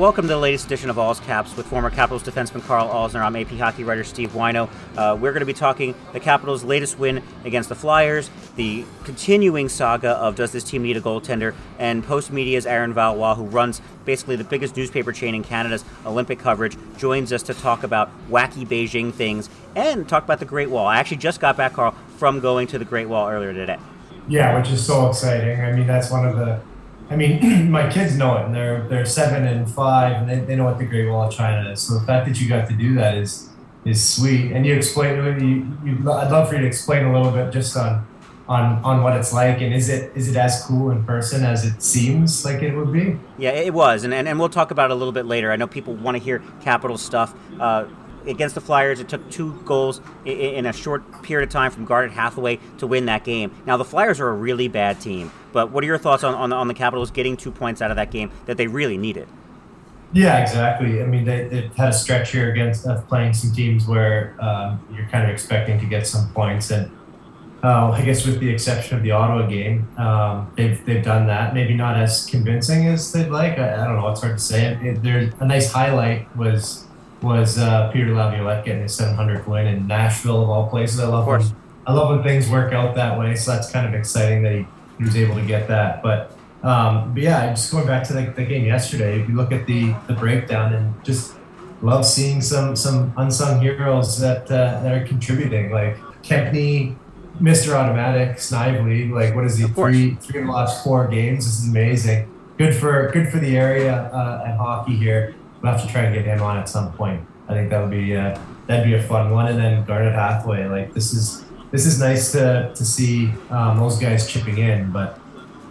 Welcome to the latest edition of All's Caps with former Capitals defenseman Karl Alzner. I'm AP hockey writer Steve Whyno. Uh, we're going to be talking the Capitals' latest win against the Flyers, the continuing saga of does this team need a goaltender, and Post Media's Aaron Valois, who runs basically the biggest newspaper chain in Canada's Olympic coverage, joins us to talk about wacky Beijing things and talk about the Great Wall. I actually just got back, Karl, from going to the Great Wall earlier today. Yeah, which is so exciting. I mean, that's one of the. I mean, my kids know it, and they're they're seven and five, and they, they know what the Great Wall of China is. So the fact that you got to do that is is sweet. And you explain you, you I'd love for you to explain a little bit just on on on what it's like, and is it is it as cool in person as it seems like it would be? Yeah, it was, and, and, and we'll talk about it a little bit later. I know people want to hear capital stuff. Uh, against the Flyers, it took two goals in, a short period of time from Garnet Hathaway to win that game. Now, the Flyers are a really bad team, but what are your thoughts on, on, on the Capitals getting two points out of that game that they really needed? Yeah, exactly. I mean, they, they've had a stretch here against of playing some teams where um, you're kind of expecting to get some points, and uh, I guess with the exception of the Ottawa game, um, they've they've done that. Maybe not as convincing as they'd like. I, I don't know. It's hard to say. It, it, there's a nice highlight was was uh, Peter Laviolette getting his 700th win in Nashville of all places. I love when I love when things work out that way. So that's kind of exciting that he, he was able to get that. But um, but yeah, just going back to the, the game yesterday, if you look at the the breakdown and just love seeing some some unsung heroes that uh, that are contributing, like Kempny, Mr. Automatic, Snively. Like what is he? Three three of the last four games. This is amazing. Good for good for the area uh, and hockey here. We'll have to try and get him on at some point. I think that would be uh, that'd be a fun one. And then Garnet Hathaway, like this is this is nice to to see um, those guys chipping in, but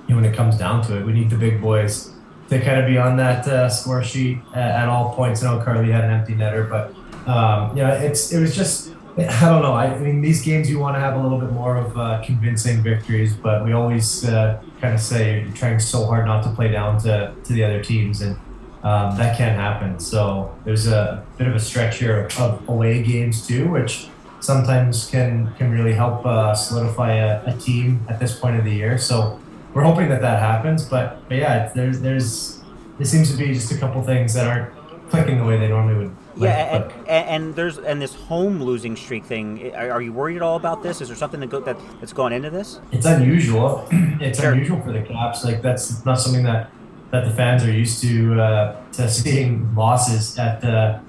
you know, when it comes down to it, we need the big boys to kind of be on that uh, score sheet at, at all points. I know Carly had an empty netter, but um, you know, it's it was just I don't know. I, mean, these games you want to have a little bit more of uh, convincing victories, but we always uh, kind of say you're trying so hard not to play down to, to the other teams, and um, that can't happen. So there's a bit of a stretch here of, of away games too, which sometimes can can really help uh, solidify a, a team at this point of the year. So we're hoping that that happens. But, but yeah, there's there's there seems to be just a couple things that aren't clicking the way they normally would. like Yeah, and, and there's and this home losing streak thing. Are, are you worried at all about this? Is there something that go, that that's gone into this? it's unusual. it's Sure. unusual for the Caps. Like that's not something that that the fans are used to uh, to seeing losses at the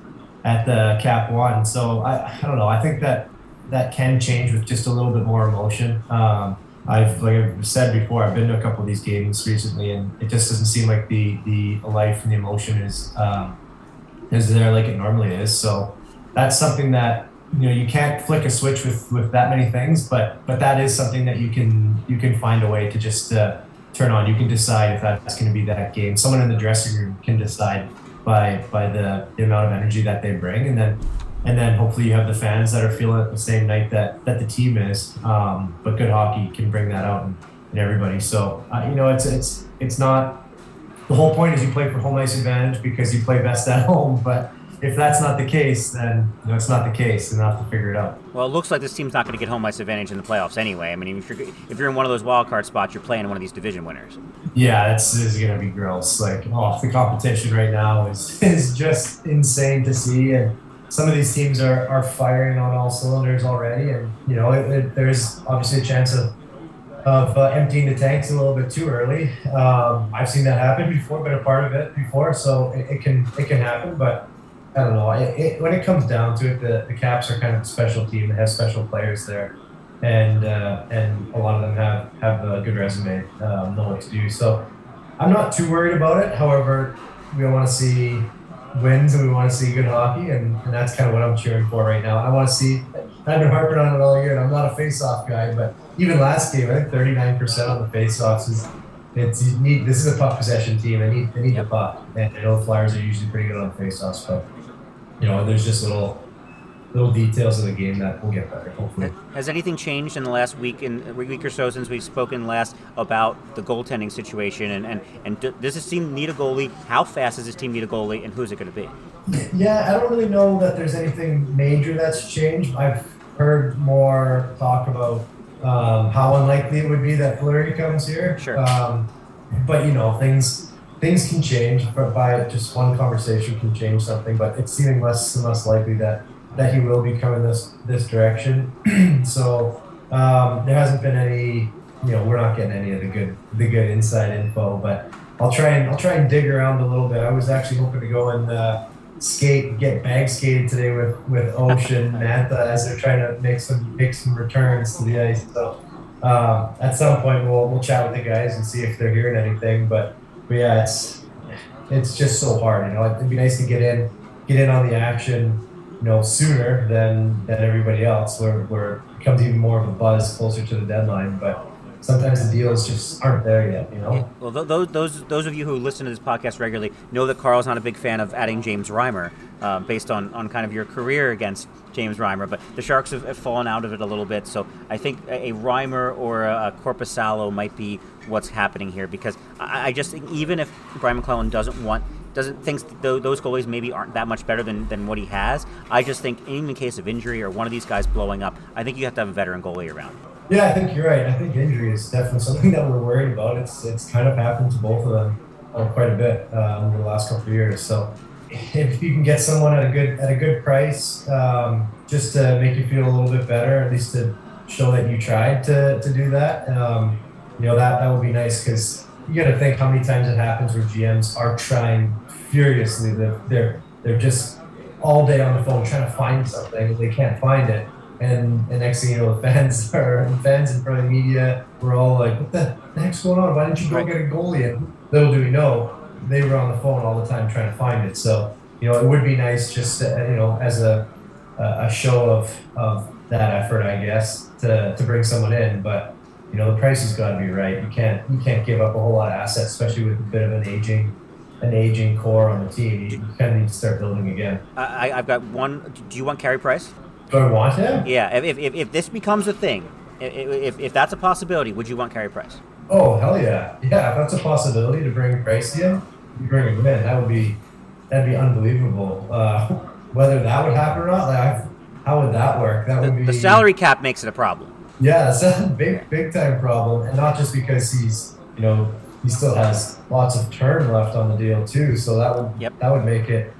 at the Cap One. So I, I don't know. I think that that can change with just a little bit more emotion. Um, I've like I've said before, I've been to a couple of these games recently, and it just doesn't seem like the the life and the emotion is um, is there like it normally is. So that's something that you know you can't flick a switch with with that many things, but but that is something that you can you can find a way to just uh, turn on. You can decide if that's going to be that game. Someone in the dressing room can decide by by the, the amount of energy that they bring, and then and then hopefully you have the fans that are feeling it the same night that that the team is. Um, but good hockey can bring that out in, in everybody. So uh, you know it's it's it's not the whole point is you play for home ice advantage because you play best at home. But if that's not the case, then you know, it's not the case, and I have to figure it out. Well, it looks like this team's not going to get home ice advantage in the playoffs anyway. I mean, if you're if you're in one of those wild card spots, you're playing one of these division winners. Yeah, it's, this is gonna be gross. Like, oh, the competition right now is is just insane to see, and some of these teams are, are firing on all cylinders already, and you know, it, it, there's obviously a chance of of uh, emptying the tanks a little bit too early. Um, I've seen that happen before, been a part of it before, so it, it can it can happen. But I don't know. It, it, when it comes down to it, the, the Caps are kind of a special team. They have special players there. and uh, and a lot of them have have a good resume, um, know what to do. So I'm not too worried about it. However, we want to see wins and we want to see good hockey, and, and that's kind of what I'm cheering for right now. I want to see. I've been harping on it all year, and I'm not a face-off guy, but even last game, I think 39% on the face-offs is it's you need. This is a puck possession team. I need they need the puck, and I know Flyers are usually pretty good on face-offs, but you know there's just little little details of the game that will get better. Hopefully. Has anything changed in the last week in week or so since we've spoken last about the goaltending situation? And and, and does this team need a goalie? How fast does this team need a goalie? And who's it going to be? Yeah, I don't really know that there's anything major that's changed. I've heard more talk about um, how unlikely it would be that Fleury comes here. Sure. Um, but you know, things things can change. But by just one conversation can change something. But it's seeming less and less likely that that he will be coming this this direction. so um, there hasn't been any. You know, we're not getting any of the good the good inside info. But I'll try and I'll try and dig around a little bit. I was actually hoping to go and. Uh, skate get bag skated today with with Oshie Mantha as they're trying to make some make some returns to the ice. So um, at some point we'll we'll chat with the guys and see if they're hearing anything. But but yeah, it's it's just so hard. You know, it'd be nice to get in get in on the action. You know, sooner than than everybody else, where where it becomes even more of a buzz closer to the deadline. But sometimes the deals just aren't there yet, you know. Well, th- those those those of you who listen to this podcast regularly know that Karl's not a big fan of adding James Reimer, uh, based on, on kind of your career against James Reimer. But the Sharks have, have fallen out of it a little bit, so I think a, a Reimer or a, a Korpisalo might be what's happening here because I, I just think even if Brian MacLellan doesn't want doesn't thinks th- those goalies maybe aren't that much better than, than what he has. I just think in the case of injury or one of these guys blowing up, I think you have to have a veteran goalie around. Yeah, I think you're right. I think injury is definitely something that we're worried about. It's it's kind of happened to both of them uh, quite a bit um, over the last couple of years. So if you can get someone at a good at a good price, um, just to make you feel a little bit better, at least to show that you tried to, to do that, um, you know that that would be nice because you got to think how many times it happens where GMs are trying furiously. They're they're, they're just all day on the phone trying to find something. They can't find it and the next thing you know, the fans are fans in front of the media. We're all like, "What the, the heck's going on? Why didn't you go get a goalie?" And little do we know, they were on the phone all the time trying to find it. So you know, it would be nice just to, you know, as a a show of of that effort, I guess, to to bring someone in. But you know, the price has got to be right. You can't you can't give up a whole lot of assets, especially with a bit of an aging an aging core on the team. You kind of need to start building again. I, I- I've got one. Do you want Carey Price? Do I want him? Yeah. If, if, if this becomes a thing, if, if that's a possibility, would you want Carey Price? Oh hell yeah, yeah! If that's a possibility to bring Pricey in, you bring him in. That would be that'd be unbelievable. Uh, whether that would happen or not, like, how would that work? That The, would be the salary cap makes it a problem. Yeah, it's a big big time problem, and not just because he's you know he still has lots of term left on the deal too. So that would Yep. that would make it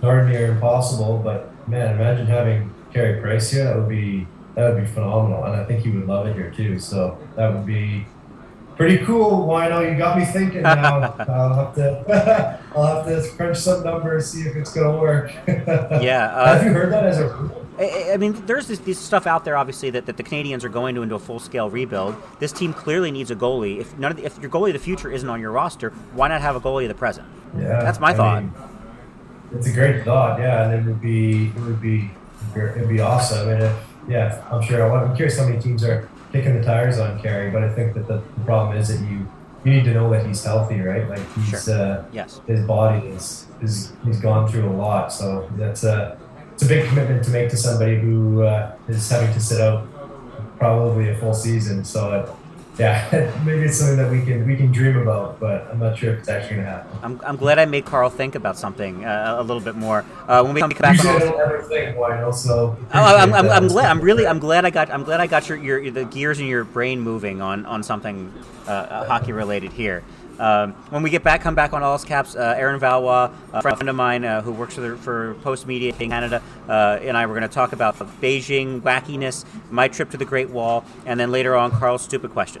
darn near impossible. But man, imagine having Carey Price here. That would be that would be phenomenal, and I think he would love it here too. So that would be pretty cool. Why Whyno, you got me thinking now. I'll have to I'll have to crunch some numbers, see if it's gonna work. Yeah, uh, have you heard that as a I, I mean, there's this, this stuff out there, obviously, that, that the Canadiens are going to into a full scale rebuild. This team clearly needs a goalie. If none of the, if your goalie of the future isn't on your roster, why not have a goalie of the present? Yeah, That's my I thought. mean, it's a great thought, yeah, and it would be it would be it'd be awesome, and if, yeah, I'm sure. I'm curious how many teams are kicking the tires on Carey, but I think that the, the problem is that you you need to know that he's healthy, right? Like he's uh, Yes. his body is is he's gone through a lot, so that's a it's a big commitment to make to somebody who uh, is having to sit out probably a full season. So. Yeah, maybe it's something that we can we can dream about, but I'm not sure if it's actually gonna happen. I'm, I'm glad I made Karl think about something uh, a little bit more. Uh, when we come back Usually on. I don't ever think why also. Oh, I'm, I'm, I'm glad. I'm really. I'm glad I got. I'm glad I got your, your the gears in your brain moving on on something uh, hockey related here. Um, when we get back, come back on All Caps. Uh, Aaron Valois, a friend of mine uh, who works for the, for Post Media in Canada, uh, and I were going to talk about the Beijing wackiness, my trip to the Great Wall, and then later on Karl's stupid question.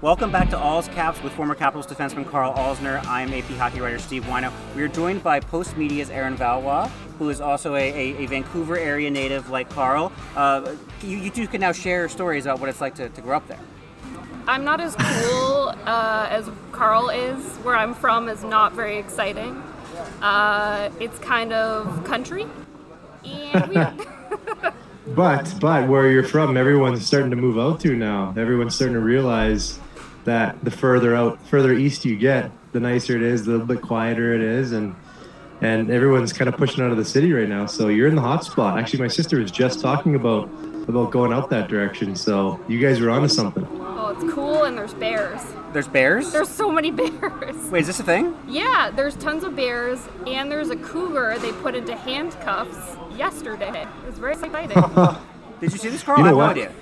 Welcome back to All's Caps with former Capitals defenseman Karl Alzner. I'm AP hockey writer Steve Whyno. We are joined by Post Media's Aaron Valois, who is also a, a, a Vancouver area native like Karl. Uh, you, you, two can now share stories about what it's like to, to grow up there. I'm not as cool uh, as Karl is. Where I'm from is not very exciting. Uh, it's kind of country and weird. but but where you're from, everyone's starting to move out to now. Everyone's starting to realize that the further out, further east you get, the nicer it is, the little bit quieter it is, and and everyone's kind of pushing out of the city right now. So you're in the hot spot. Actually, my sister was just talking about about going out that direction. So you guys are onto something. Oh, it's cool, and there's bears. There's bears? There's so many bears. Wait, is this a thing? Yeah, there's tons of bears, and there's a cougar they put into handcuffs yesterday. It was very exciting. Did you see this, Karl? You know I have what? no idea.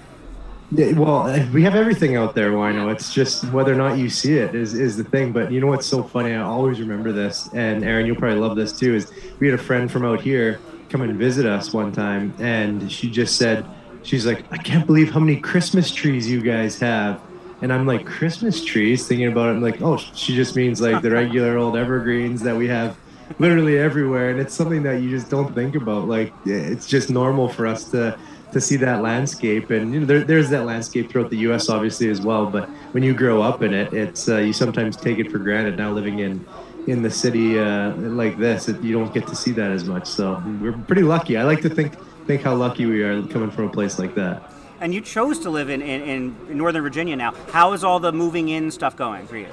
Well, we have everything out there, Whyno. It's just whether or not you see it is, is the thing. But you know what's so funny? I always remember this, and Aaron, you'll probably love this too. Is we had a friend from out here come and visit us one time, and she just said, she's like, I can't believe how many Christmas trees you guys have. And I'm like, Christmas trees? Thinking about it, I'm like, oh, she just means like the regular old evergreens that we have literally everywhere. And it's something that you just don't think about. Like, it's just normal for us to to see that landscape. And you know, there, there's that landscape throughout the U.S. obviously as well. But when you grow up in it, it's uh, you sometimes take it for granted. Now living in in the city uh, like this, it, you don't get to see that as much. So we're pretty lucky. I like to think think how lucky we are coming from a place like that. And you chose to live in, in, in Northern Virginia now. How is all the moving in stuff going for you?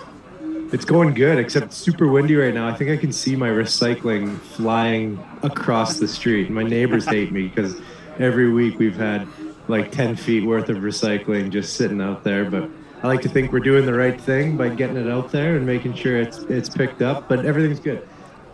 It's going good, except super windy right now. I think I can see my recycling flying across the street. My neighbors hate me because every week we've had like 10 feet worth of recycling just sitting out there. But I like to think we're doing the right thing by getting it out there and making sure it's it's picked up. But everything's good.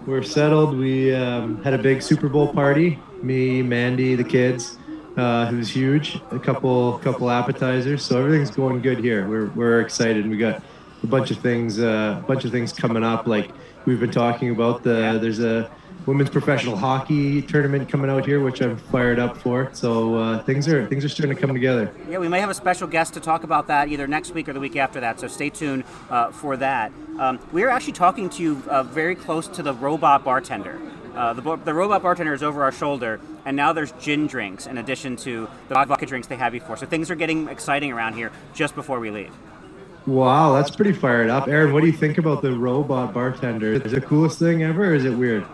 We're settled. We um, had a big Super Bowl party. Me, Mandy, the kids, uh, who's huge. A couple couple appetizers. So everything's going good here. We're we're excited. We got a bunch of things uh, a bunch of things coming up. Like we've been talking about the there's a women's professional hockey tournament coming out here, which I'm fired up for. So uh, things are things are starting to come together. Yeah, we may have a special guest to talk about that either next week or the week after that. So stay tuned uh, for that. Um, we are actually talking to you uh, very close to the robot bartender. Uh, the, the robot bartender is over our shoulder, and now there's gin drinks in addition to the vodka drinks they had before. So things are getting exciting around here just before we leave. Wow, that's pretty fired up. Aaron, what do you think about the robot bartender? Is it the coolest thing ever, or is it weird?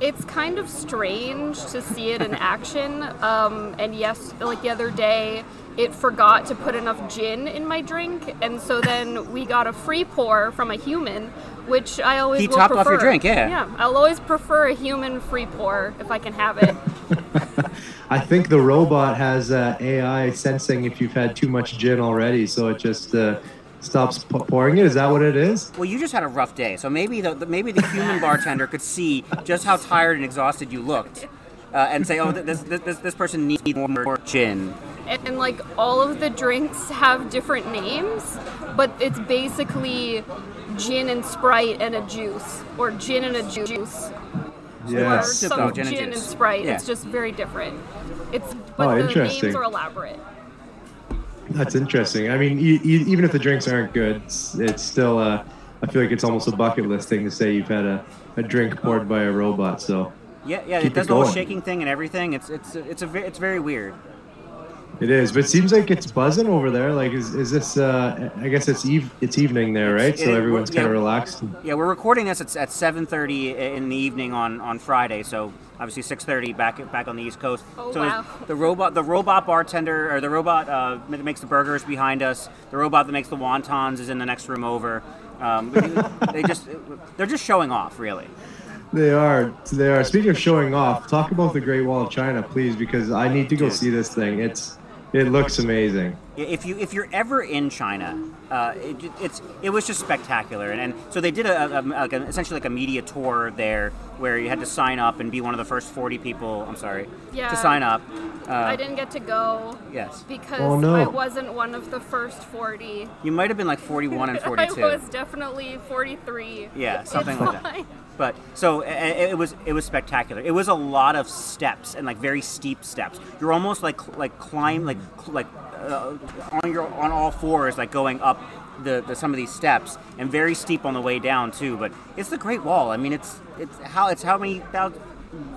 It's kind of strange to see it in action. Um, and yes, like the other day, it forgot to put enough gin in my drink, and so then we got a free pour from a human, which I always He will topped off prefer. your drink, yeah. Yeah, I'll always prefer a human free pour if I can have it. I think the robot has uh, AI sensing if you've had too much gin already, so it just uh, stops p- pouring it. Is that what it is? Well, you just had a rough day, so maybe the, the maybe the human bartender could see just how tired and exhausted you looked, uh, and say, "Oh, this, this this this person needs more gin." and, and like all of the drinks have different names, but it's basically gin and Sprite and a juice, or gin and a juice. or Yes. some Oh, gin, gin and and. Sprite. Yeah. It's just very different. It's but Oh, the names are elaborate. That's interesting. I mean, e- e- even if the drinks aren't good, it's, it's still. Uh, I feel like it's almost a bucket list thing to say you've had a, a drink poured by a robot. So Yeah, yeah, it does it the whole shaking thing and everything. It's it's it's a it's very weird. It is, but it seems like it's buzzing over there. Like, is, is this? Uh, I guess it's eve. It's evening there, right? So It- everyone's kind of yeah. relaxed. Yeah, we're recording this at, at 7:30 in the evening on, on Friday, so obviously 6:30 back back on the East Coast. Oh, so wow. the robot the robot bartender or the robot uh, that makes the burgers behind us. The robot that makes the wontons is in the next room over. Um, they just they're just showing off, really. They are. They are. Speaking of showing off, talk about the Great Wall of China, please, because I need to go see this thing. It's. It looks amazing. If you if you're ever in China, uh, it, it's it was just spectacular, and, and so they did a, a, like an, essentially like a media tour there where you had to sign up and be one of the first 40 people. I'm sorry, Yeah. to sign up. Uh, I didn't get to go Yes. because Oh, no. I wasn't one of the first 40. You might have been like 41 and 42. I was definitely 43. Yeah, something It's like that. But so i- i- it was it was spectacular. It was a lot of steps and like very steep steps. You're almost like like climb like like uh, on your on all fours like going up the, the some of these steps and very steep on the way down too. But it's the Great Wall. I mean, it's it's how it's how many thou-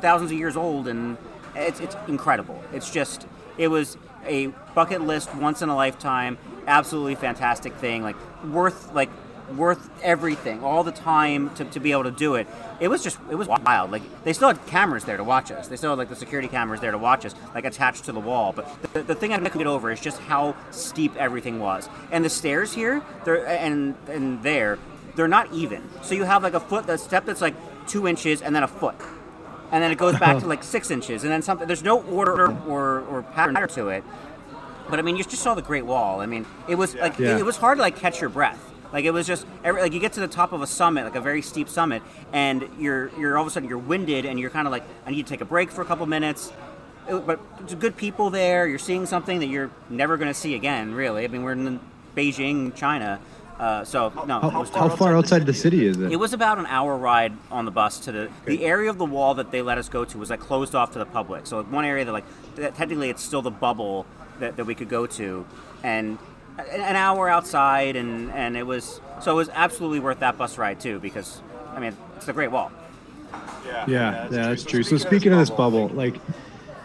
thousands of years old and it's it's incredible. It's just it was a bucket list once in a lifetime, absolutely fantastic thing. Like worth like worth everything, all the time to, to be able to do it. It was just it was wild. Like they still had cameras there to watch us. They still had like the security cameras there to watch us, like attached to the wall. But the, the thing I couldn't get over is just how steep everything was. And the stairs here, they're and and there, they're not even. So you have like a foot, a step that's like two inches, and then a foot and then it goes back to like six inches, and then something. There's no order or, or pattern to it. But I mean, you just saw the Great Wall. I mean, it was like Yeah. it, it was hard to like catch your breath. Like it was just every, like you get to the top of a summit, like a very steep summit, and you're you're all of a sudden you're winded, and you're kind of like, I need to take a break for a couple minutes. It- but there's good people there. You're seeing something that you're never going to see again. Really, I mean, we're in Beijing, China. Uh, so no, How, how far outside the city is it? it was about an hour ride on the bus to the the area of the wall that they let us go to was like closed off to the public. So one area that like that technically it's still the bubble that, that we could go to, and an an hour outside, and and it was so it was absolutely worth that bus ride too because I mean it's the Great Wall. Yeah, yeah, that's true. So speaking of this bubble, like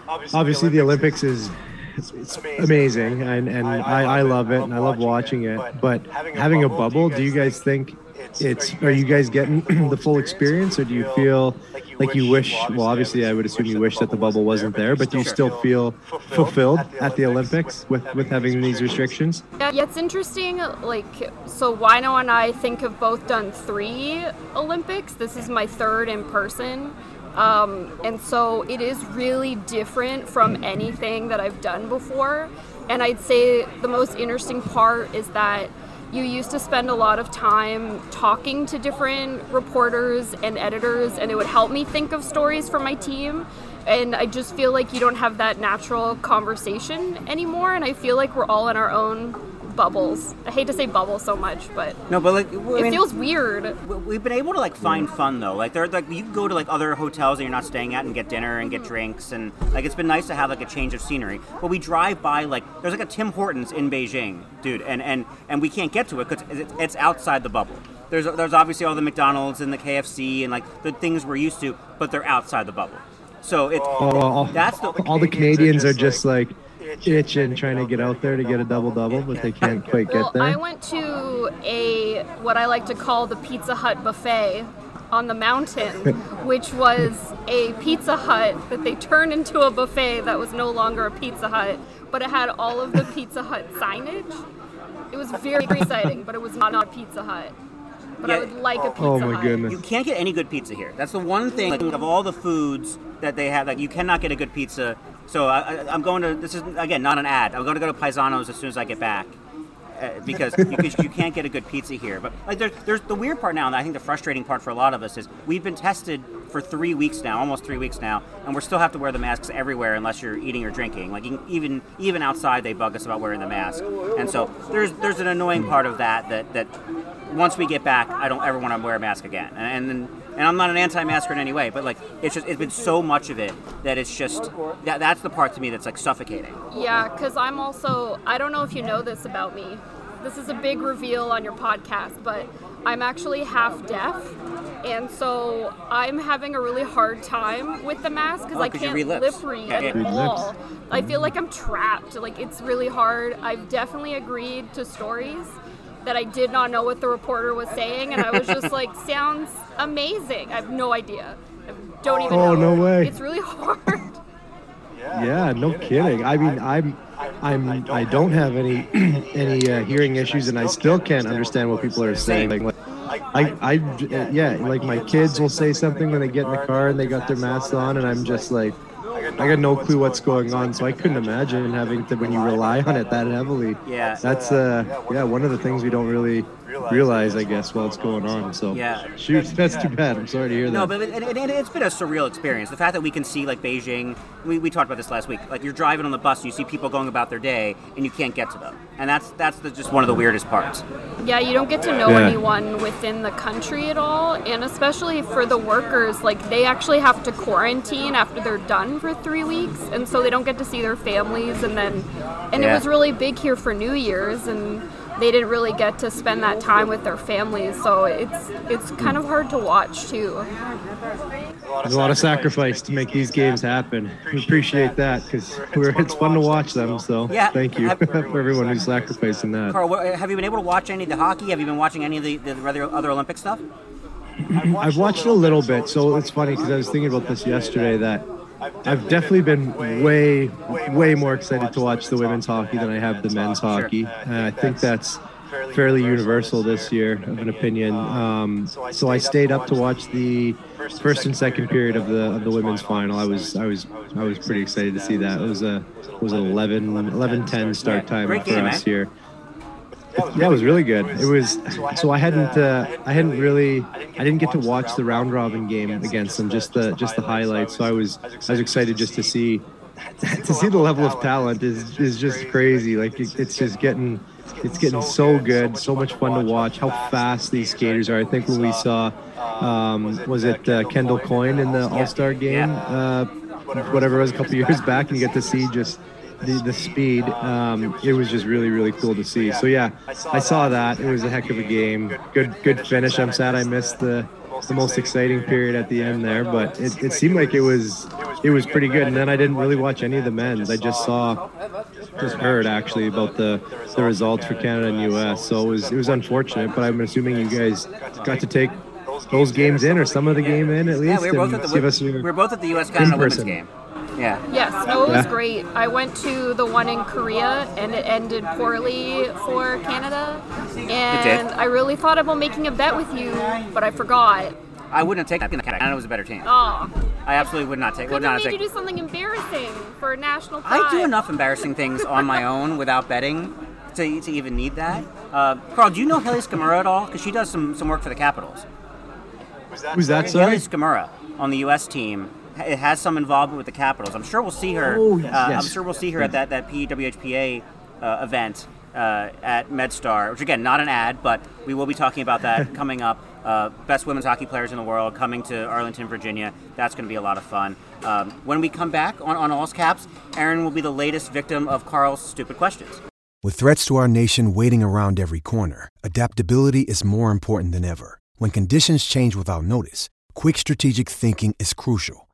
obviously the Olympics is it's amazing, and and I, I love it, and I love watching it. But having a bubble, do you guys think it's? Are you guys getting the full experience, or do you feel like you wish? Well, obviously, I would assume you wish that the bubble wasn't there, but do you still feel fulfilled at the Olympics with with having these restrictions? Yeah, it's interesting. Like, so Whyno and I think have both done three Olympics. This is my third in person. Um, and so it is really different from anything that I've done before. And I'd say the most interesting part is that you used to spend a lot of time talking to different reporters and editors, and it would help me think of stories for my team. And I just feel like you don't have that natural conversation anymore, and I feel like we're all in our own bubbles. I hate to say bubble so much, but No, but like I it mean, feels weird. we- We've been able to like find fun though. Like there, like you can go to like other hotels that you're not staying at and get dinner and get mm-hmm. drinks and like it's been nice to have like a change of scenery. But we drive by like there's like a Tim Hortons in Beijing, dude, and and and we can't get to it because it's outside the bubble. There's there's obviously all the McDonald's and the KFC and like the things we're used to, but they're outside the bubble. So it's Oh, all, that's the all the Canadians are just like itching, trying to get out there to get a double double, but they can't quite Well, get there. I went to a what I like to call the Pizza Hut buffet on the mountain, which was a Pizza Hut that they turned into a buffet that was no longer a Pizza Hut, but it had all of the Pizza Hut signage. It was very exciting, but it was not a Pizza Hut. But I would like a oh Pizza Oh my Hut. goodness. You can't get any good pizza here. That's the one thing like, of all the foods that they have. Like you cannot get a good pizza. So I, I'm going to. This is again not an ad. I'm going to go to Paisanos as soon as I get back. Uh, because you, you can't get a good pizza here. But like, there's, there's the weird part now, and I think the frustrating part for a lot of us is we've been tested for three weeks now, almost three weeks now, and we still have to wear the masks everywhere unless you're eating or drinking. Like even even outside, they bug us about wearing the mask. And so there's there's an annoying part of that that that once we get back, I don't ever want to wear a mask again. And and, and I'm not an anti-masker in any way, but like it's just it's been so much of it that it's just that that's the part to me that's like suffocating. Yeah, because I'm also, I don't know if you know this about me. This is a big reveal on your podcast, but I'm actually half deaf. And so I'm having a really hard time with the mask because Oh, I 'cause you can't read lip read Yeah, yeah. at Read all. I feel like I'm trapped. Like it's really hard. I've definitely agreed to stories that I did not know what the reporter was saying, and I was just like, sounds amazing. I have no idea. I don't even Oh, know. no way. It's really hard. Yeah, no kidding. I mean, I'm, I'm, I don't have any, any uh, hearing issues, and I still can't understand what people are saying. Like, I, I, yeah, like my kids will say something when they get in the car and they got their masks on, and I'm just like, I got no clue what's going on. So I couldn't imagine having to when you rely on it that heavily. Yeah. That's uh, yeah, one of the things we don't really realize, I guess, while it's going on. So Yeah. shoot, that's too bad. I'm sorry to hear that. No, but it, it, it, it's been a surreal experience. The fact that we can see like Beijing, we, we talked about this last week. Like you're driving on the bus and you see people going about their day and you can't get to them, and that's that's the, just one of the weirdest parts. Yeah, you don't get to know Yeah. anyone within the country at all, and especially for the workers, like they actually have to quarantine after they're done for three weeks, and so they don't get to see their families. And then, and it was really big here for New Year's, and they didn't really get to spend that time with their families, so it's it's kind of hard to watch too. There's a lot of sacrifice to make these games happen. We appreciate that because it's fun to watch them. So Yeah. thank you for everyone who's sacrificing that. Karl, have you been able to watch any of the hockey? Have you been watching any of the, the other, other Olympic stuff? I've watched a little bit, so it's funny because I was thinking about this yesterday that I've definitely been way, way more excited to watch the women's hockey than I have the men's hockey. Uh, I think that's fairly universal this year of an opinion. Um, so I stayed up to watch the first and second period of the of the women's final. I was I was I was pretty excited to see that. It was a it was an 11 11 start time for us here. Yeah, it was really good. It was so I hadn't uh, I hadn't really I didn't get to watch the round robin game against them, just the just the highlights. So I was I was excited just to see to see the level of talent is is just crazy. Like it, it's just getting it's getting so good, so much fun to watch. How fast these skaters are. I think when we saw um, was it uh, Kendall Coyne in the All Star game, uh, whatever it was a couple years back, and you get to see just the, the speed. Um, it was just really really cool to see. So yeah, I saw that. It was a heck of a game. Good good finish. I'm sad I missed the the most exciting period at the end there, but it, it seemed like it was it was pretty good. And then I didn't really watch any of the men's. I just saw just heard actually about the the results for Canada and U.S. So it was it was unfortunate, but I'm assuming you guys got to take those games in or some of the game in at least. Yeah, we were both at the us we were both at the U.S. Canada women's game. Yeah. Yes, no, it was Yeah. great. I went to the one in Korea and it ended poorly for Canada. And I really thought about making a bet with you, but I forgot. I wouldn't have taken Canada. Canada was a better team. Oh, I absolutely would not take. Would couldn't have not have made you do something embarrassing for national pride. I do enough embarrassing things on my own without betting to, to even need that. Uh, Karl, do you know Hayley Scamurra at all? Because she does some, some work for the Capitals. Who's that? Hayley Sorry. Scamurra on the U.S. team. It has some involvement with the Capitals. I'm sure we'll see her. Oh, yes, uh, I'm sure we'll see her at that that PWHPA uh, event uh, at MedStar, which again, not an ad, but we will be talking about that coming up. Uh, best women's hockey players in the world coming to Arlington, Virginia. That's going to be a lot of fun. Um, when we come back on, on All's Caps, Aaron will be the latest victim of Karl's stupid questions. With threats to our nation waiting around every corner, adaptability is more important than ever. When conditions change without notice, quick strategic thinking is crucial.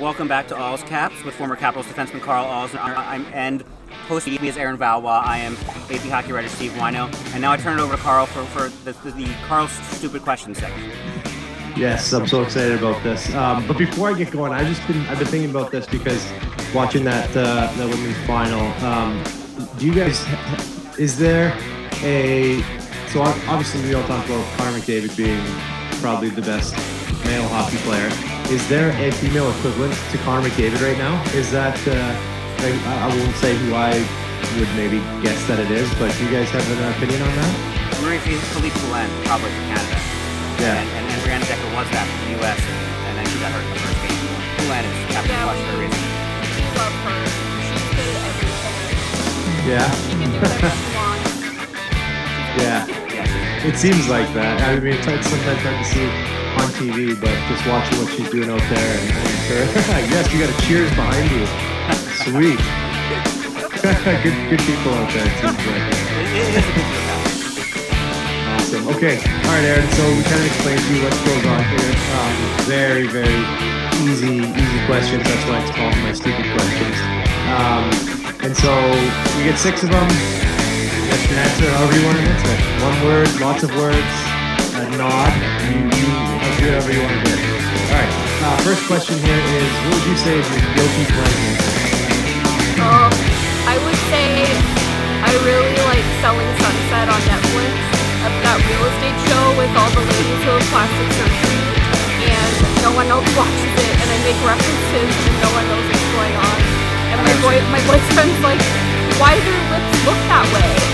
Welcome back to All's Caps with former Capitals defenseman Karl Alls I'm, and host me is Aaron Valois. I am AP hockey writer Steve Whyno, and now I turn it over to Karl for, for the, the, the Karl's stupid question segment. Yes, I'm so excited about this. Um, but before I get going, I just been I've been thinking about this because watching that uh, that women's final. Um, do you guys is there a so obviously we all talk about Connor McDavid being probably the best male hockey player. Is there a female equivalent to Connor McDavid right now? Is that, uh, I won't say who I would maybe guess that it is, but do you guys have an opinion on that? Marie-Philip Poulin, probably for Canada. Yeah. And, and, and Brianna Decker was that in the U.S., and, and then she got hurt in the first game. Poulin is captain yeah, for a reason. Love her. She's good at everything. Yeah. She can do whatever she wants. Yeah. It seems like that. I mean, it's it's sometimes hard to see on TV, but just watching what she's doing out there and, and her. yes, you got a cheers behind you. Sweet. good, good people out there. It seems like. Awesome. Okay. All right, Aaron. So we kind of explained to you what goes on here. Um, very, very easy, easy questions. That's why it's called my stupid questions. Um, and so we get six of them. You can answer however you want to answer. One word, lots of words, a nod. You, you I'll do whatever you want to do. All right. Uh, first question here is: What would you say is your guilty pleasure? Um, I would say I really like Selling Sunset on Netflix. That's that real estate show with all the ladies who have plastic surgery, and no one else watches it, and I make references, and no one knows what's going on. And my boy, my boyfriend's like, "Why do your lips look that way?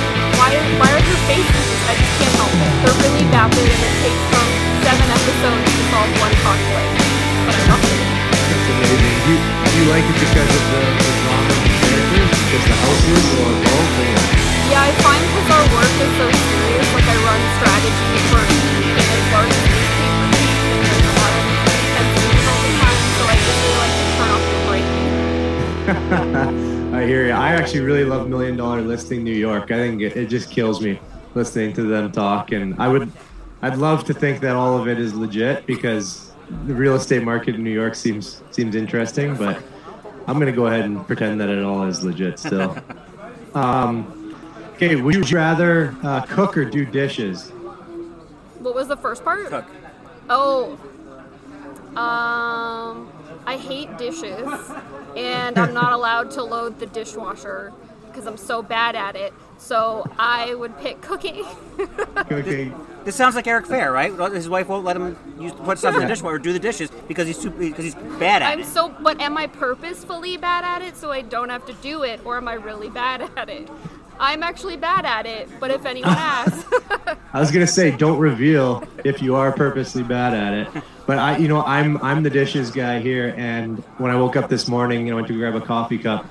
Why, are their faces?" I just can't help it. They're really vapid, and it takes them seven episodes to solve one conflict. But I love it. It's amazing. Do you, do you like it because of the, the drama the characters, because the houses, or both? Or? Yeah, I find because our work is so serious, like I run strategy I hear you. I actually really love Million Dollar Listing New York. I think it, it just kills me listening to them talk, and I would, I'd love to think that all of it is legit because the real estate market in New York seems seems interesting, but I'm gonna go ahead and pretend that it all is legit still. Um, okay, would you rather uh, cook or do dishes? What was the first part? Cook. Oh, um, I hate dishes, and I'm not allowed to load the dishwasher because I'm so bad at it. So I would pick cooking. Cooking. This sounds like Eric Fehr, right? His wife won't let him use, put stuff in the dishwasher or do the dishes because he's too because he's bad at it. I'm so, but am I purposefully bad at it so I don't have to do it, or am I really bad at it? I'm actually bad at it, but if anyone asks, I was gonna say, don't reveal if you are purposely bad at it. But I, you know, I'm I'm the dishes guy here, and when I woke up this morning and I went to grab a coffee cup,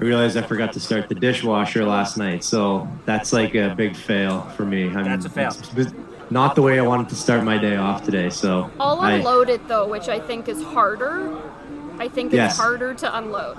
I realized I forgot to start the dishwasher last night. So that's like a big fail for me. I'm, That's a fail. it's not the way I wanted to start my day off today. So I'll I- unload it though, which I think is harder. I think it's Yes. harder to unload.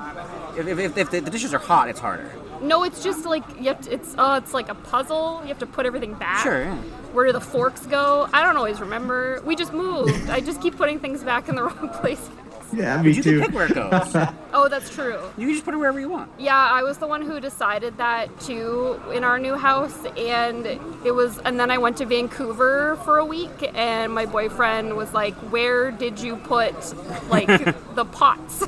If, if, if, if the, the dishes are hot, it's harder. No, it's just like you have to, it's oh, it's like a puzzle. You have to put everything back. Sure, yeah. Where do the forks go? I don't always remember. We just moved. I just keep putting things back in the wrong place. yeah, me you too. can pick where it goes. Oh, that's true. you can just put it wherever you want. Yeah, I was the one who decided that too in our new house, and it was. And then I went to Vancouver for a week, and my boyfriend was like, "Where did you put like the pots?"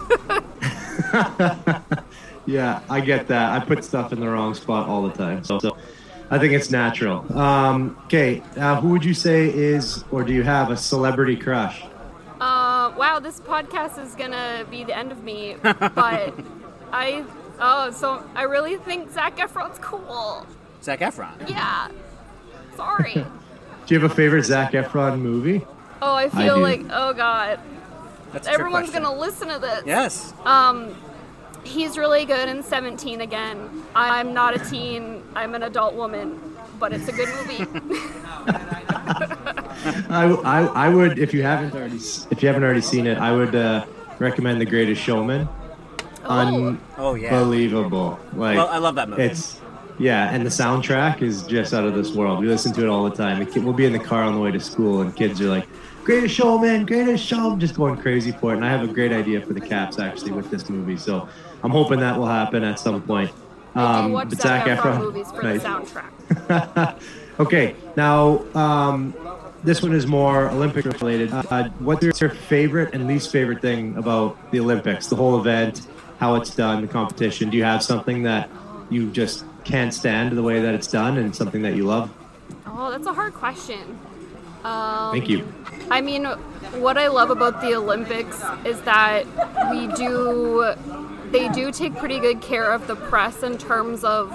Yeah, I get that. I put stuff in the wrong spot all the time. So, so I think it's natural. Um, okay, uh, who would you say is, or do you have a celebrity crush? Uh, wow, this podcast is gonna be the end of me, but I. Oh, so I really think Zac Efron's cool. Zac Efron. Yeah. Sorry. Do you have a favorite Zac Efron movie? Oh, I I feel do. like oh god, That's a trick everyone's question. gonna listen to this. Yes. Um, he's really good in 17 again. I'm not a teen. I'm an adult woman, but it's a good movie. I, I, I would, if you haven't already, if you haven't already seen it, I would uh, recommend The Greatest Showman. Oh. Oh, yeah. Unbelievable! Like, Well, I love that movie. It's yeah, and the soundtrack is just out of this world. We listen to it all the time. It, we'll be in the car on the way to school, and kids are like, "Greatest Showman, Greatest Showman," just going crazy for it. And I have a great idea for the Caps actually with this movie, so I'm hoping that will happen at some point. I do watch Um, but Zac Zac Efron Efron- movies for nice. the soundtrack. Okay, now um, this one is more Olympic related. Uh, what's your favorite and least favorite thing about the Olympics, the whole event, how it's done, the competition? Do you have something that you just can't stand the way that it's done, and something that you love? Oh, that's a hard question. Um, Thank you. I mean, what I love about the Olympics is that we do, they do take pretty good care of the press in terms of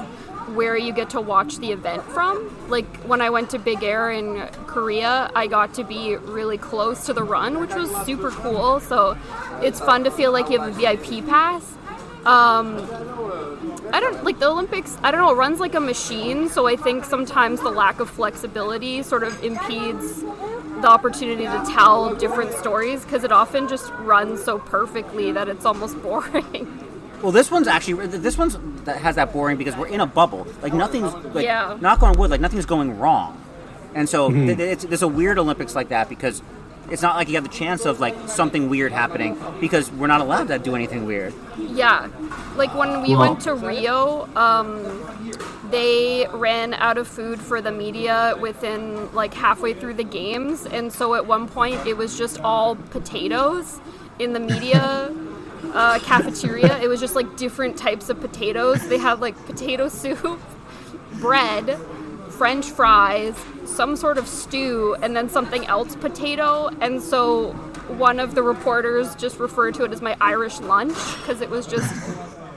where you get to watch the event from. Like when I went to Big Air in Korea, I got to be really close to the run, which was super cool. So it's fun to feel like you have a VIP pass. Um, I don't like the Olympics. I don't know. It runs like a machine, so I think sometimes the lack of flexibility sort of impedes the opportunity to tell different stories because it often just runs so perfectly that it's almost boring. Well, this one's actually this one's that has that boring because we're in a bubble. Like nothing's like Yeah. knock on wood, like nothing's going wrong, and so Mhm. th- th- it's, there's a weird Olympics like that because it's not like you have the chance of like something weird happening because we're not allowed to do anything weird. Yeah, like when we Well- went to Rio, um, they ran out of food for the media within like halfway through the games, and so at one point it was just all potatoes in the media uh, cafeteria. It was just like different types of potatoes. They had like potato soup, bread, French fries, some sort of stew, and then something else potato. And so one of the reporters just referred to it as my Irish lunch because it was just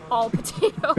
all potato.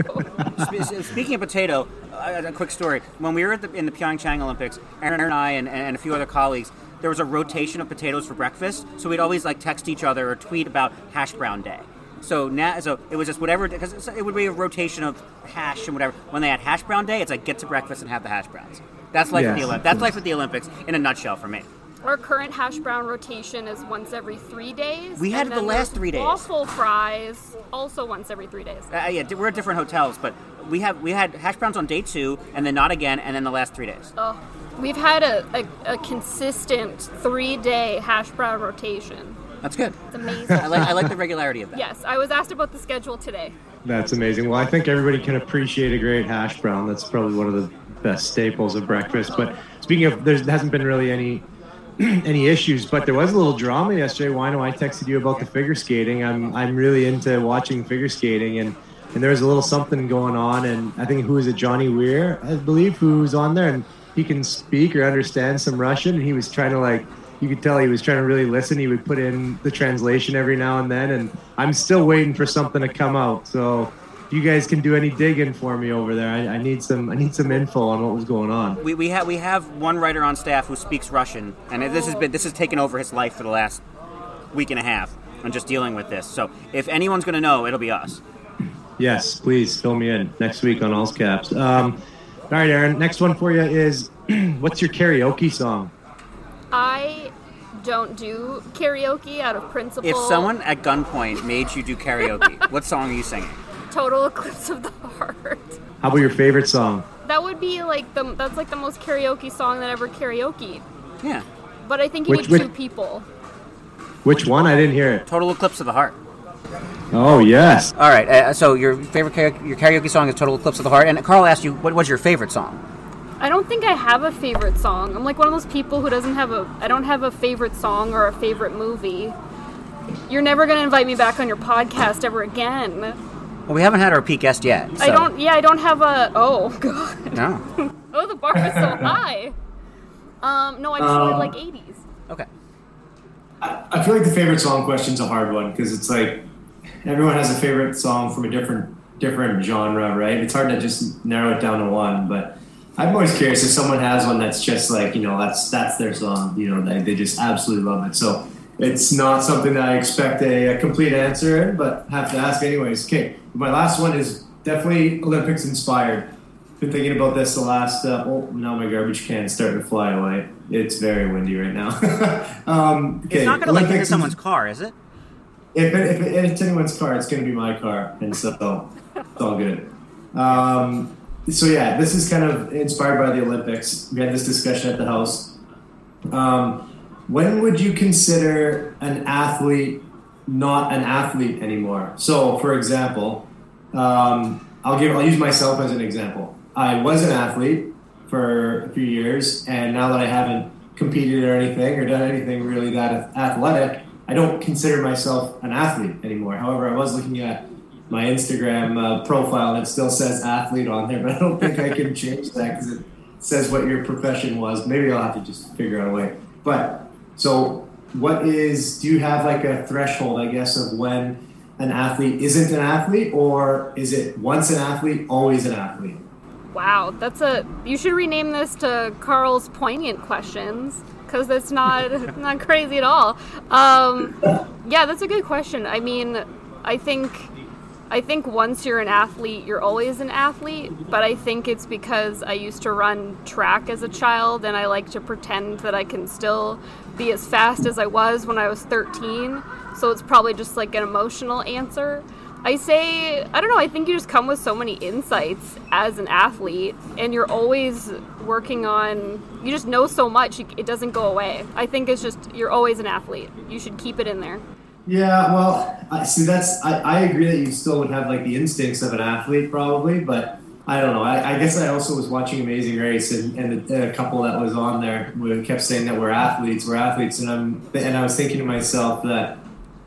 Speaking of potato, a, quick story. When we were the, in the Pyeongchang Olympics, Aaron and I and, and a few other colleagues, there was a rotation of potatoes for breakfast. So we'd always like text each other or tweet about hash brown day. So now, so it was just whatever because it would be a rotation of hash and whatever. When they had hash brown day, it's like get to breakfast and have the hash browns. That's life with Yes, the Olympics. That's course. life with the Olympics in a nutshell for me. Our current hash brown rotation is once every three days. We had it the last three days. Waffle fries, also once every three days. Uh, yeah, we're at different hotels, but we have we had hash browns on day two, and then not again, and then the last three days. Oh, we've had a, a, a consistent three day hash brown rotation. That's good. It's amazing. I like I like the regularity of that. Yes, I was asked about the schedule today. That's amazing. Well, I think everybody can appreciate a great hash brown. That's probably one of the best staples of breakfast. But speaking of, there hasn't been really any any issues, but there was a little drama yesterday. Whyno, I texted you about the figure skating. I'm I'm really into watching figure skating, and and there was a little something going on. And I think who is it, Johnny Weir, I believe, who's on there, and he can speak or understand some Russian, and he was trying to like. You could tell he was trying to really listen. He would put in the translation every now and then, and I'm still waiting for something to come out. So, if you guys can do any digging for me over there, I, I need some. I need some info on what was going on. We, we have we have one writer on staff who speaks Russian, and this has been this has taken over his life for the last week and a half, and just dealing with this. So if anyone's going to know, it'll be us. Yes, please fill me in next week on All's Caps. Um, all right, Aaron. Next one for you is what's your karaoke song? I don't do karaoke out of principle. If someone at gunpoint made you do karaoke, what song are you singing? total eclipse of the heart. How about your favorite song? That would be like the that's like the most karaoke song that ever karaoke. Yeah. But I think you Which- need two which- people. Which one? I didn't hear it. Total Eclipse of the Heart. Oh yes. All right. Uh, so your favorite karaoke, your karaoke song is Total Eclipse of the Heart, and Karl asked you what was your favorite song. I don't think I have a favorite song. I'm like one of those people who doesn't have a I don't have a favorite song or a favorite movie. You're never going to invite me back on your podcast ever again. Well, we haven't had our peak guest yet. I don't yeah, I don't have a Oh god. No. Oh, the bar is so high. Um no, I just really Um, like 80s. Okay. I feel like the favorite song question's a hard one because it's like everyone has a favorite song from a different different genre, right? It's hard to just narrow it down to one. But I'm always curious if someone has one that's just like you know that's that's their song. You know, they, they just absolutely love it. So it's not something that I expect a, a complete answer in, but have to ask anyways. Okay, my last one is definitely Olympics inspired. Been thinking about this the last. Uh, oh, now my garbage can's starting to fly away. It's very windy right now. um, okay, It's not going to like Olympics someone's car, is it? if, it, if, it, if it's anyone's car, it's going to be my car, and so it's all good. Um, so yeah, this is kind of inspired by the Olympics. We had this discussion at the house. Um, when would you consider an athlete not an athlete anymore? So, for example, um, I'll give I'll use myself as an example. I was an athlete for a few years, and now that I haven't competed or anything or done anything really that athletic, I don't consider myself an athlete anymore. However, I was looking at my Instagram uh, profile and it still says athlete on there, but I don't think I can change that because it says what your profession was. Maybe I'll have to just figure out a way. But so, what is? Do you have like a threshold, I guess, of when an athlete isn't an athlete, or is it once an athlete, always an athlete? Wow, that's a. You should rename this to Karl's poignant questions because that's not not crazy at all. Um, yeah, that's a good question. I mean, I think I think once you're an athlete, you're always an athlete, but I think it's because I used to run track as a child and I like to pretend that I can still be as fast as I was when I was 13. So it's probably just like an emotional answer. I say, I don't know, I think you just come with so many insights as an athlete and you're always working on, you just know so much, it doesn't go away. I think it's just, you're always an athlete. You should keep it in there. Yeah, well, I see. That's I, I agree that you still would have like the instincts of an athlete, probably, but I don't know. I, I guess I also was watching Amazing Race, and, and a, a couple that was on there we kept saying that we're athletes, we're athletes, and I'm and I was thinking to myself that,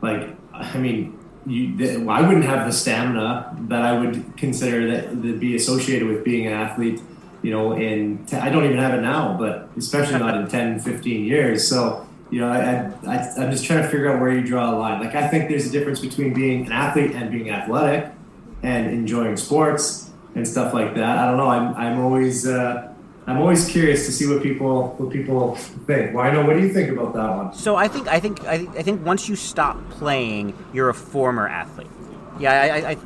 like, I mean, you, I wouldn't have the stamina that I would consider that to be associated with being an athlete. You know, in I don't even have it now, but especially not in 10, 15 years. So you know, I, I, I'm just trying to figure out where you draw a line. Like, I think there's a difference between being an athlete and being athletic and enjoying sports and stuff like that. I don't know. I'm, I'm always, uh, I'm always curious to see what people, what people think. Why well, What do you think about that one? So I think, I think, I, I think once you stop playing, you're a former athlete. Yeah, I, I, I,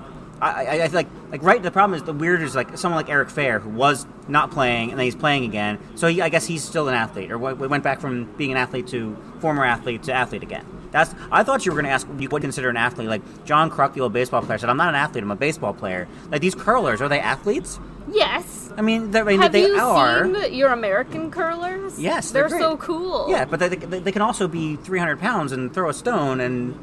I, like like right. The problem is the weird is like someone like Eric Fehr who was not playing and then he's playing again. So he, I guess he's still an athlete, or went back from being an athlete to former athlete to athlete again. That's. I thought you were going to ask you would consider an athlete. Like John Kruk, the old baseball player, said, "I'm not an athlete. I'm a baseball player." Like these curlers, are they athletes? Yes. I mean, I mean Have they you are. seen your American curlers? Yes, they're, they're so cool. Yeah, but they, they, they can also be 300 pounds and throw a stone and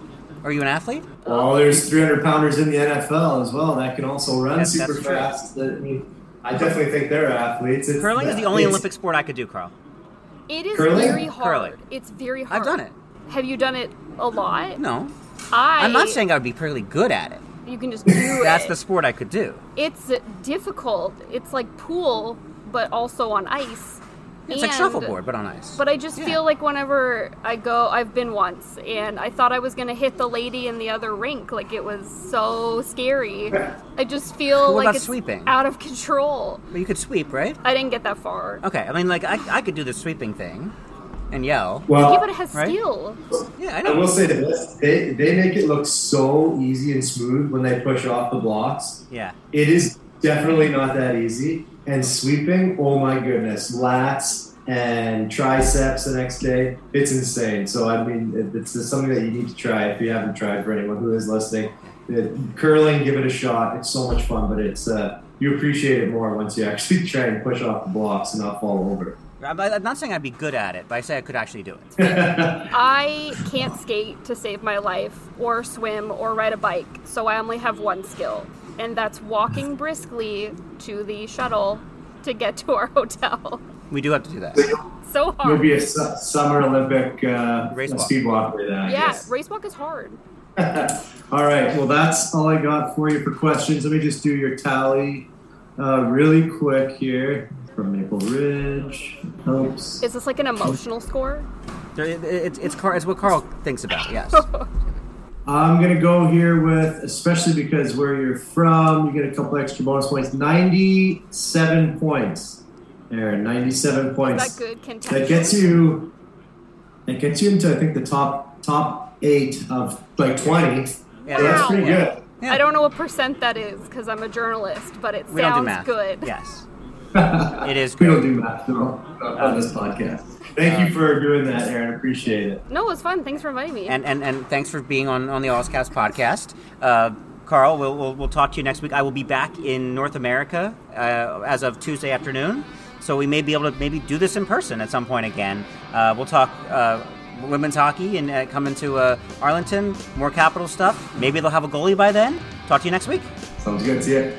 are you an athlete? Well, there's 300 pounders in the NFL as well that can also run Yes, super that's true. fast. I mean, I definitely think they're athletes. It's, Curling is the only it's- Olympic sport I could do, Karl. It is Curling? very hard. Curling. It's very hard. I've done it. Have you done it a lot? No. I. I'm not saying I would be fairly good at it. you can just do That's the sport I could do. It's difficult. It's like pool, but also on ice. It's like shuffleboard, but on ice. But I just feel like whenever I go, I've been once, and I thought I was gonna hit the lady in the other rink. Like it was so scary. I just feel what like about it's sweeping? out of control. But you could sweep, right? I didn't get that far. Okay, I mean, like, I, I could do the sweeping thing and yell. Well, yeah, but it has right? steel. Yeah, I, I will say this: they they make it look so easy and smooth when they push off the blocks. Yeah. It is definitely not that easy. And sweeping, oh my goodness, lats and triceps the next day, it's insane. So I mean, it's just something that you need to try if you haven't tried. For anyone who is listening, It- curling, give it a shot. It's so much fun, but it's uh, you appreciate it more once you actually try and push off the blocks and not fall over. I'm I'm not saying I'd be good at it, but I say I could actually do it. I can't skate to save my life, or swim, or ride a bike, so I only have one skill, and that's walking briskly to the shuttle to get to our hotel. We do have to do that. So You'll hard. be a su- summer Olympic uh, Race walk. speed walker then. Yeah, race walk is hard. All right. Well, that's all I got for you for questions. Let me just do your tally uh, really quick here from Maple Ridge. Oops. Is this like an emotional score? There- it- It's, it's, Car- it's what Karl thinks about, yes. I'm gonna go here with, especially because where you're from, you get a couple extra bonus points. 97 points. There, 97 points. Is that good contention? That gets you. That gets you into I think the top top eight of like 20. So that's pretty good. I don't know what percent that is because I'm a journalist, but it We don't do sounds math. good. Yes. It is We good. don't do math though, on this podcast. Thank you for doing that, Aaron. Appreciate it. No, it was fun. Thanks for inviting me. And, and, and thanks for being on, on the Allscast podcast. Uh, Karl, we'll, we'll, we'll talk to you next week. I will be back in North America uh, as of Tuesday afternoon. So we may be able to maybe do this in person at some point again. Uh, we'll talk uh, women's hockey and uh, come into uh, Arlington, more capital stuff. Maybe they'll have a goalie by then. Talk to you next week. Sounds good. See ya.